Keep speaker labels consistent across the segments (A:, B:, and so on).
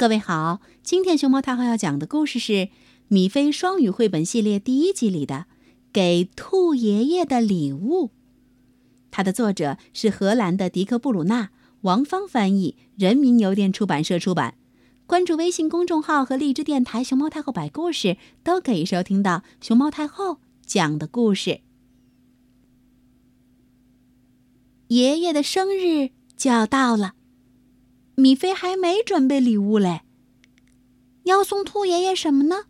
A: 各位好，今天熊猫太后要讲的故事是《米菲双语绘本系列》第一集里的《给兔爷爷的礼物》。它的作者是荷兰的迪克·布鲁纳，王芳翻译，人民邮电出版社出版。关注微信公众号和荔枝电台“熊猫太后摆故事”，都可以收听到熊猫太后讲的故事。爷爷的生日就要到了。米菲还没准备礼物嘞。要送兔爷爷什么呢？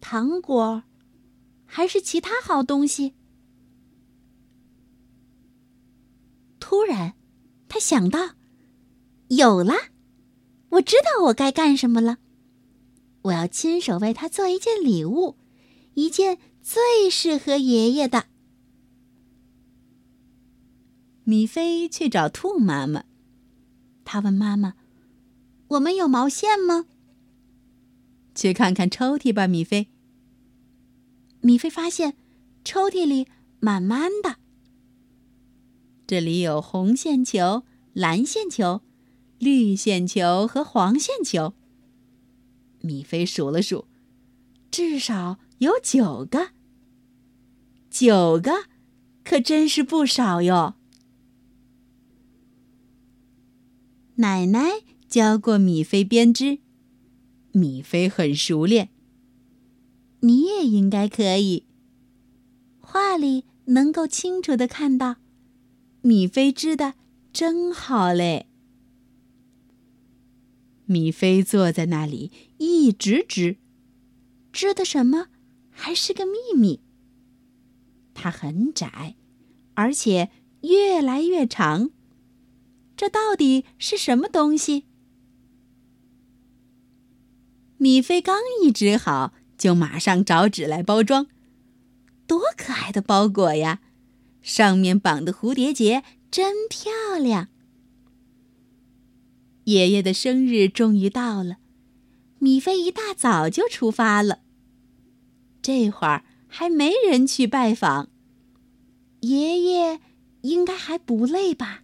A: 糖果，还是其他好东西？突然，他想到，有了！我知道我该干什么了。我要亲手为他做一件礼物，一件最适合爷爷的。米菲去找兔妈妈。他问妈妈：“我们有毛线吗？”去看看抽屉吧，米菲。米菲发现抽屉里满满的。这里有红线球、蓝线球、绿线球和黄线球。米菲数了数，至少有九个。九个，可真是不少哟。奶奶教过米菲编织，米菲很熟练。你也应该可以。画里能够清楚的看到，米菲织的真好嘞。米菲坐在那里一直织，织的什么还是个秘密。它很窄，而且越来越长。这到底是什么东西？米菲刚一织好，就马上找纸来包装。多可爱的包裹呀！上面绑的蝴蝶结真漂亮。爷爷的生日终于到了，米菲一大早就出发了。这会儿还没人去拜访，爷爷应该还不累吧？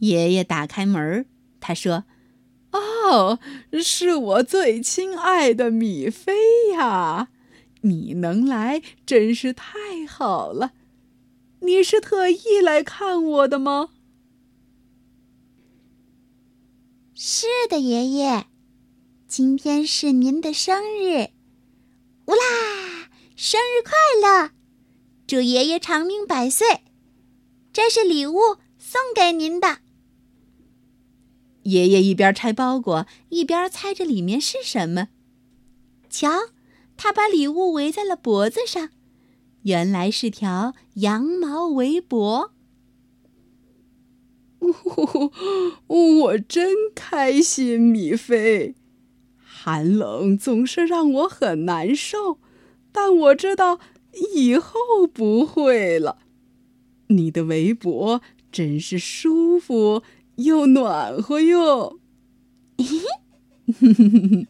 A: 爷爷打开门，他说：“
B: 哦，是我最亲爱的米菲呀！你能来真是太好了。你是特意来看我的吗？”“
C: 是的，爷爷，今天是您的生日，乌啦！生日快乐！祝爷爷长命百岁！这是礼物，送给您的。”
A: 爷爷一边拆包裹，一边猜着里面是什么。瞧，他把礼物围在了脖子上，原来是条羊毛围脖。
B: 我真开心，米菲。寒冷总是让我很难受，但我知道以后不会了。你的围脖真是舒服。又暖和哟嘿嘿哼哼哼哼